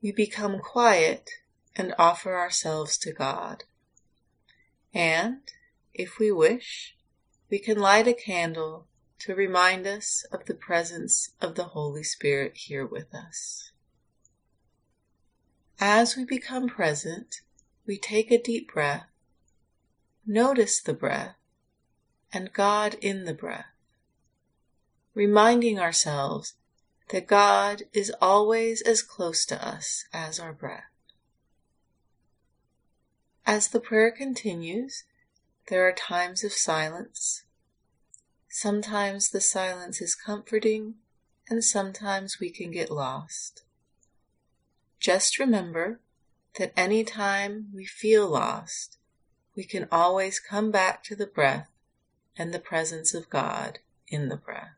We become quiet and offer ourselves to God. And, if we wish, we can light a candle to remind us of the presence of the Holy Spirit here with us. As we become present, we take a deep breath, notice the breath, and God in the breath, reminding ourselves that God is always as close to us as our breath. As the prayer continues, there are times of silence. Sometimes the silence is comforting, and sometimes we can get lost. Just remember that any time we feel lost, we can always come back to the breath and the presence of God in the breath.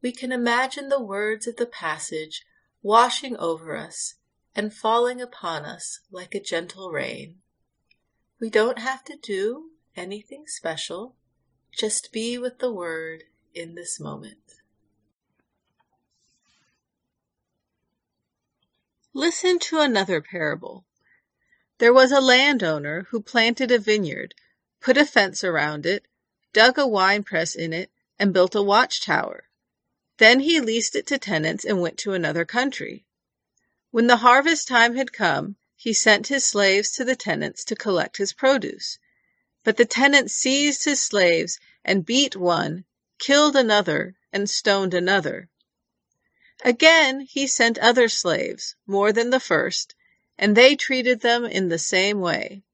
we can imagine the words of the passage washing over us and falling upon us like a gentle rain. We don't have to do anything special, just be with the word in this moment. Listen to another parable. There was a landowner who planted a vineyard, put a fence around it, dug a wine press in it, and built a watchtower. Then he leased it to tenants and went to another country. When the harvest time had come, he sent his slaves to the tenants to collect his produce. But the tenants seized his slaves and beat one, killed another, and stoned another. Again he sent other slaves, more than the first, and they treated them in the same way.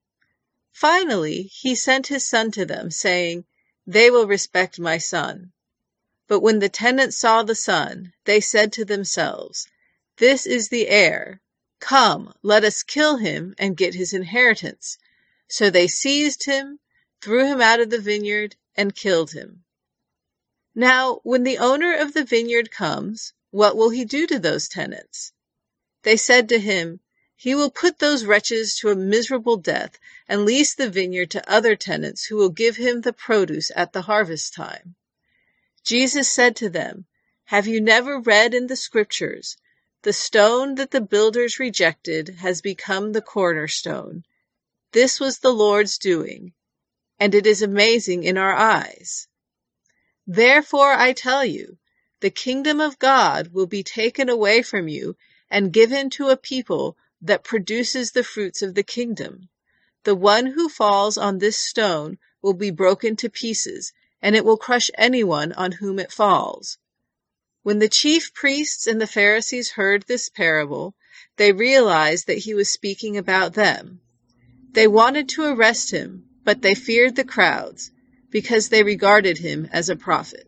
Finally, he sent his son to them, saying, They will respect my son. But when the tenants saw the son, they said to themselves, This is the heir. Come, let us kill him and get his inheritance. So they seized him, threw him out of the vineyard, and killed him. Now, when the owner of the vineyard comes, what will he do to those tenants? They said to him, He will put those wretches to a miserable death and lease the vineyard to other tenants who will give him the produce at the harvest time. Jesus said to them, Have you never read in the scriptures, the stone that the builders rejected has become the cornerstone? This was the Lord's doing, and it is amazing in our eyes. Therefore I tell you, the kingdom of God will be taken away from you and given to a people that produces the fruits of the kingdom. The one who falls on this stone will be broken to pieces and it will crush anyone on whom it falls. When the chief priests and the Pharisees heard this parable, they realized that he was speaking about them. They wanted to arrest him, but they feared the crowds because they regarded him as a prophet.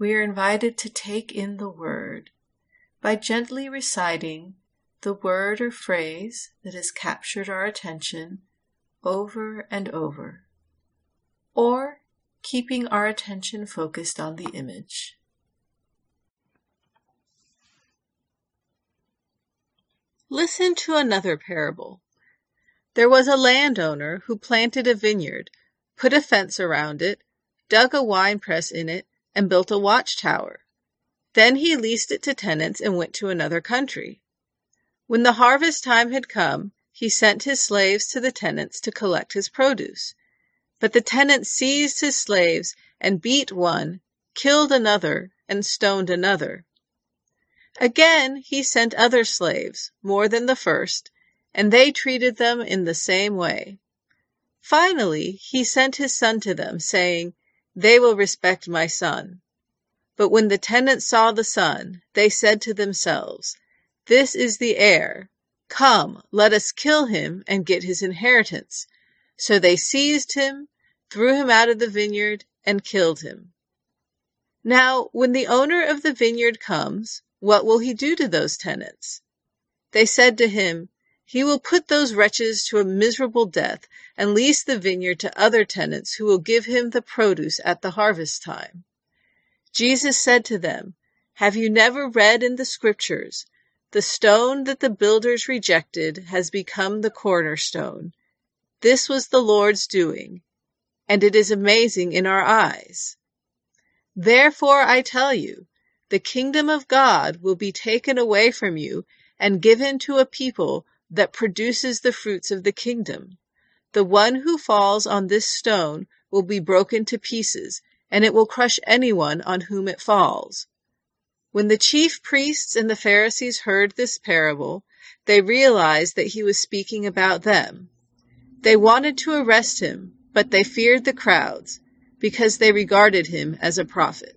we are invited to take in the word by gently reciting the word or phrase that has captured our attention over and over, or keeping our attention focused on the image. Listen to another parable. There was a landowner who planted a vineyard, put a fence around it, dug a wine press in it, and built a watchtower. Then he leased it to tenants and went to another country. When the harvest time had come, he sent his slaves to the tenants to collect his produce. But the tenants seized his slaves and beat one, killed another, and stoned another. Again he sent other slaves, more than the first, and they treated them in the same way. Finally he sent his son to them, saying, they will respect my son. But when the tenants saw the son, they said to themselves, This is the heir. Come, let us kill him and get his inheritance. So they seized him, threw him out of the vineyard, and killed him. Now, when the owner of the vineyard comes, what will he do to those tenants? They said to him, he will put those wretches to a miserable death and lease the vineyard to other tenants who will give him the produce at the harvest time. Jesus said to them, Have you never read in the scriptures, the stone that the builders rejected has become the cornerstone? This was the Lord's doing, and it is amazing in our eyes. Therefore I tell you, the kingdom of God will be taken away from you and given to a people that produces the fruits of the kingdom. The one who falls on this stone will be broken to pieces, and it will crush anyone on whom it falls. When the chief priests and the Pharisees heard this parable, they realized that he was speaking about them. They wanted to arrest him, but they feared the crowds because they regarded him as a prophet.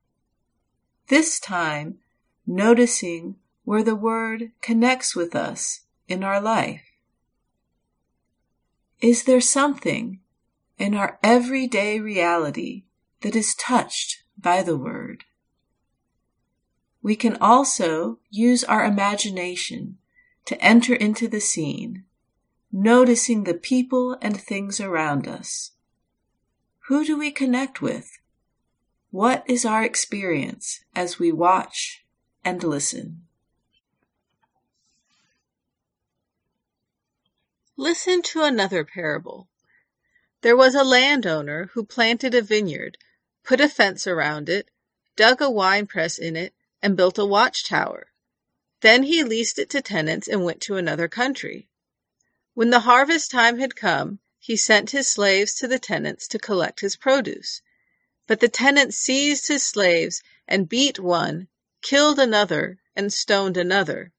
This time, noticing where the word connects with us in our life. Is there something in our everyday reality that is touched by the word? We can also use our imagination to enter into the scene, noticing the people and things around us. Who do we connect with? What is our experience as we watch and listen? Listen to another parable. There was a landowner who planted a vineyard, put a fence around it, dug a wine press in it, and built a watchtower. Then he leased it to tenants and went to another country. When the harvest time had come, he sent his slaves to the tenants to collect his produce. But the tenants seized his slaves and beat one, killed another, and stoned another.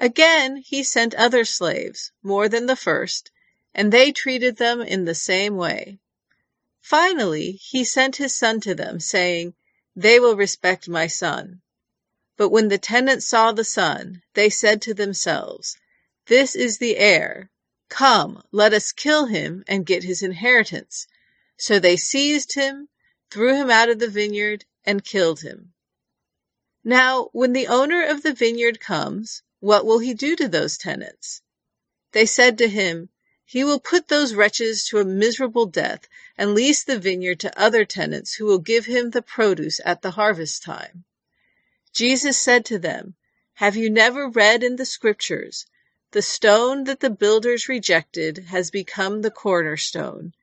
Again he sent other slaves, more than the first, and they treated them in the same way. Finally he sent his son to them, saying, They will respect my son. But when the tenants saw the son, they said to themselves, This is the heir. Come, let us kill him and get his inheritance. So they seized him, threw him out of the vineyard, and killed him. Now, when the owner of the vineyard comes, what will he do to those tenants? They said to him, He will put those wretches to a miserable death and lease the vineyard to other tenants who will give him the produce at the harvest time. Jesus said to them, Have you never read in the scriptures, the stone that the builders rejected has become the cornerstone?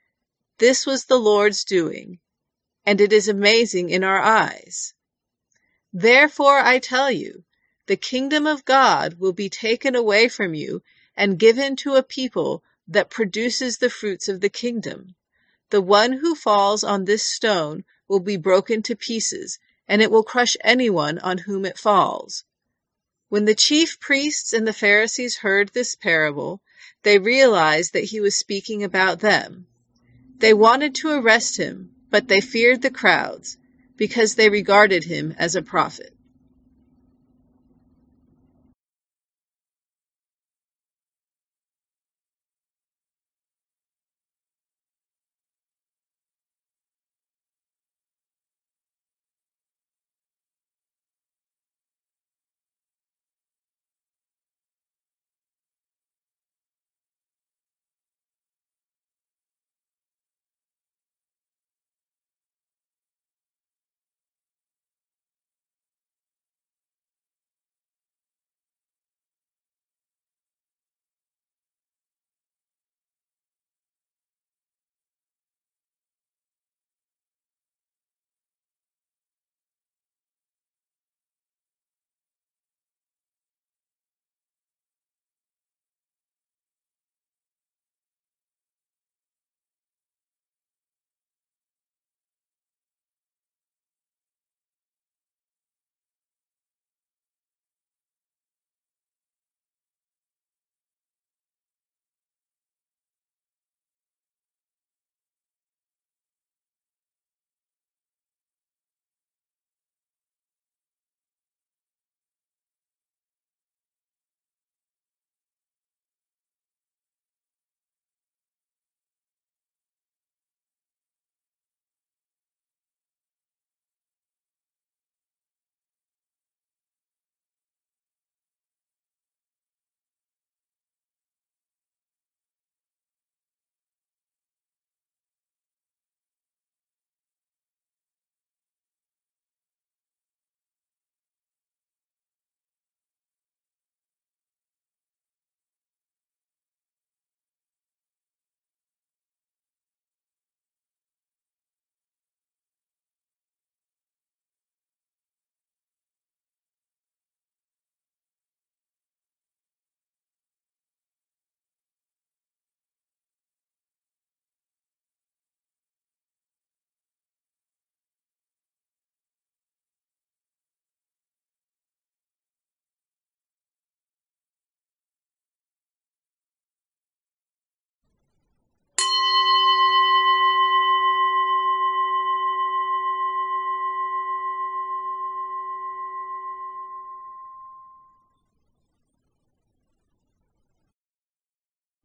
This was the Lord's doing, and it is amazing in our eyes. Therefore I tell you, the kingdom of God will be taken away from you and given to a people that produces the fruits of the kingdom. The one who falls on this stone will be broken to pieces, and it will crush anyone on whom it falls. When the chief priests and the Pharisees heard this parable, they realized that he was speaking about them. They wanted to arrest him, but they feared the crowds because they regarded him as a prophet.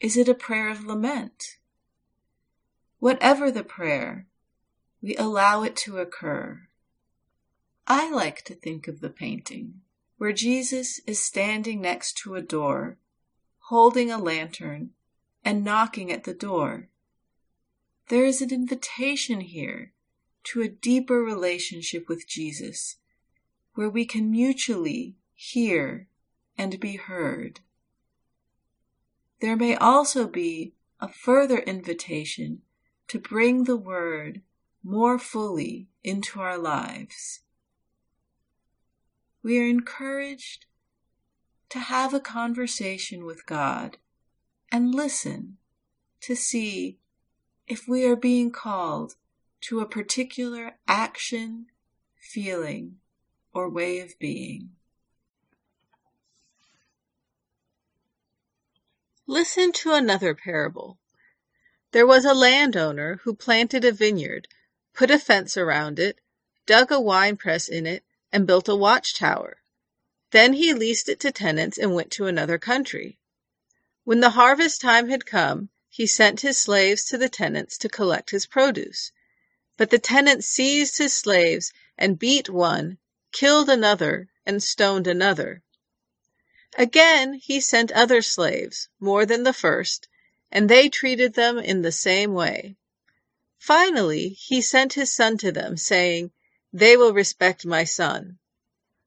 Is it a prayer of lament? Whatever the prayer, we allow it to occur. I like to think of the painting where Jesus is standing next to a door, holding a lantern, and knocking at the door. There is an invitation here to a deeper relationship with Jesus, where we can mutually hear and be heard. There may also be a further invitation to bring the Word more fully into our lives. We are encouraged to have a conversation with God and listen to see if we are being called to a particular action, feeling, or way of being. Listen to another parable. There was a landowner who planted a vineyard, put a fence around it, dug a wine press in it, and built a watchtower. Then he leased it to tenants and went to another country. When the harvest time had come, he sent his slaves to the tenants to collect his produce. But the tenants seized his slaves and beat one, killed another, and stoned another. Again he sent other slaves, more than the first, and they treated them in the same way. Finally he sent his son to them, saying, They will respect my son.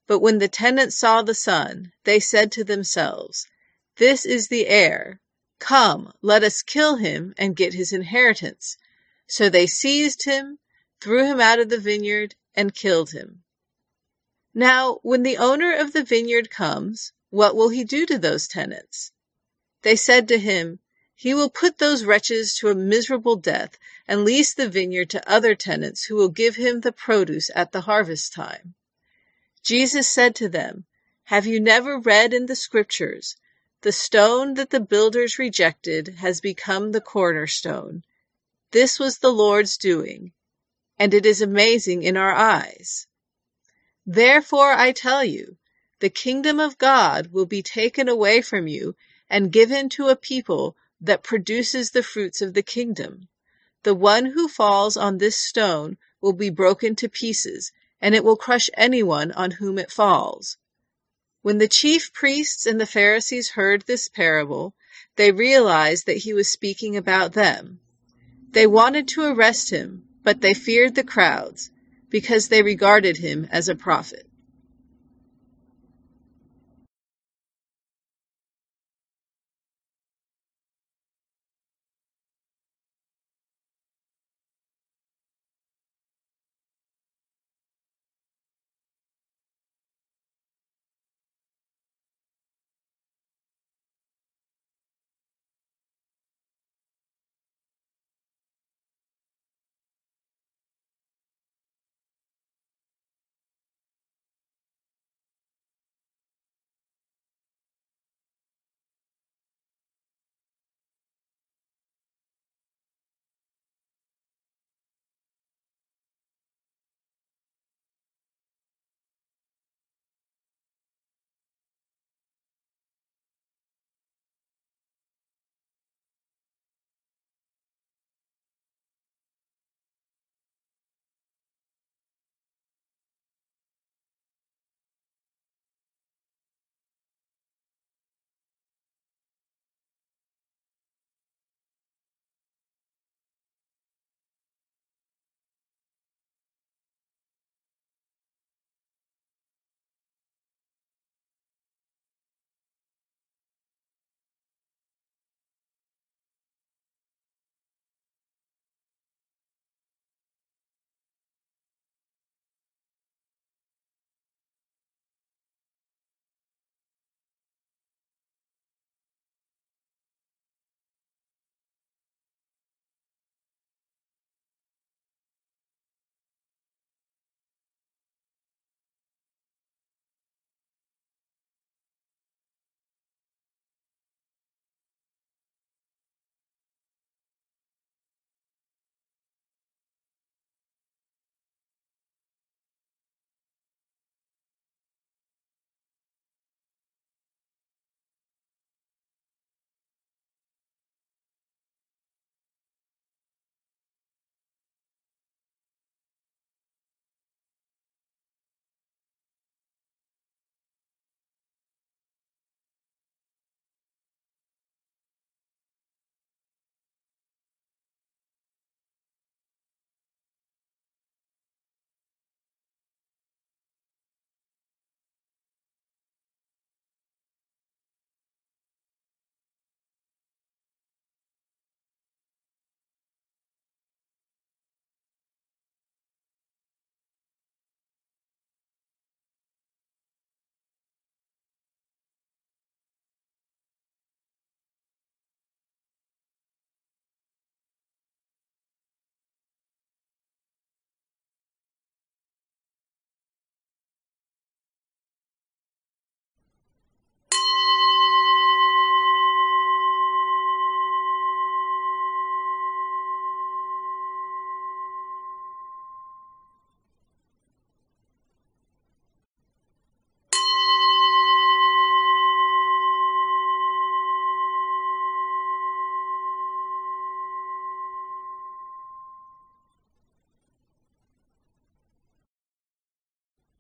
But when the tenants saw the son, they said to themselves, This is the heir. Come, let us kill him and get his inheritance. So they seized him, threw him out of the vineyard, and killed him. Now, when the owner of the vineyard comes, what will he do to those tenants? They said to him, He will put those wretches to a miserable death and lease the vineyard to other tenants who will give him the produce at the harvest time. Jesus said to them, Have you never read in the scriptures, The stone that the builders rejected has become the cornerstone. This was the Lord's doing, and it is amazing in our eyes. Therefore I tell you, the kingdom of God will be taken away from you and given to a people that produces the fruits of the kingdom. The one who falls on this stone will be broken to pieces, and it will crush anyone on whom it falls. When the chief priests and the Pharisees heard this parable, they realized that he was speaking about them. They wanted to arrest him, but they feared the crowds because they regarded him as a prophet.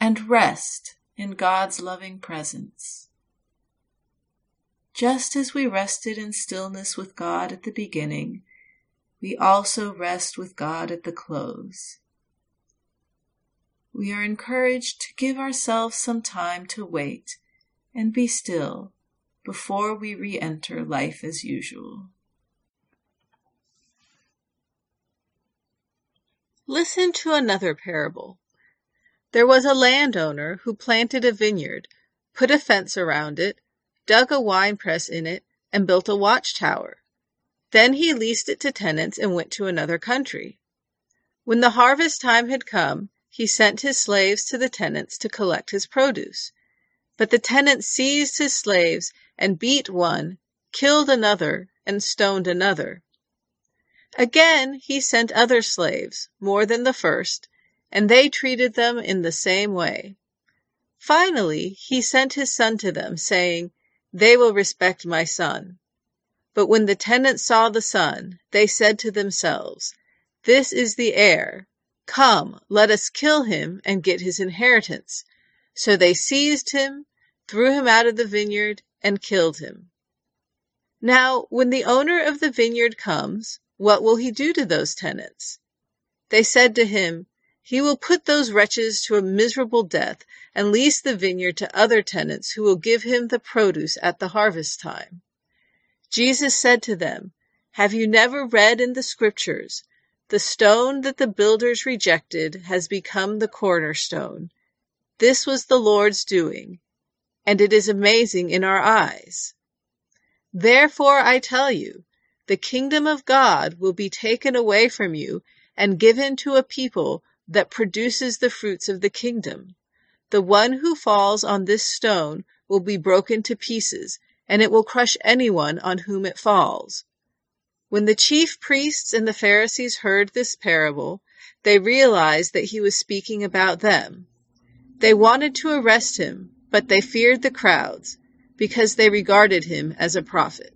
and rest in God's loving presence. Just as we rested in stillness with God at the beginning, we also rest with God at the close. We are encouraged to give ourselves some time to wait and be still before we re enter life as usual. Listen to another parable. There was a landowner who planted a vineyard, put a fence around it, dug a wine press in it, and built a watchtower. Then he leased it to tenants and went to another country. When the harvest time had come, he sent his slaves to the tenants to collect his produce. But the tenants seized his slaves and beat one, killed another, and stoned another. Again he sent other slaves, more than the first, and they treated them in the same way. Finally, he sent his son to them, saying, They will respect my son. But when the tenants saw the son, they said to themselves, This is the heir. Come, let us kill him and get his inheritance. So they seized him, threw him out of the vineyard, and killed him. Now, when the owner of the vineyard comes, what will he do to those tenants? They said to him, He will put those wretches to a miserable death and lease the vineyard to other tenants who will give him the produce at the harvest time. Jesus said to them, Have you never read in the scriptures, The stone that the builders rejected has become the cornerstone. This was the Lord's doing, and it is amazing in our eyes. Therefore I tell you, the kingdom of God will be taken away from you and given to a people that produces the fruits of the kingdom. The one who falls on this stone will be broken to pieces, and it will crush anyone on whom it falls. When the chief priests and the Pharisees heard this parable, they realized that he was speaking about them. They wanted to arrest him, but they feared the crowds because they regarded him as a prophet.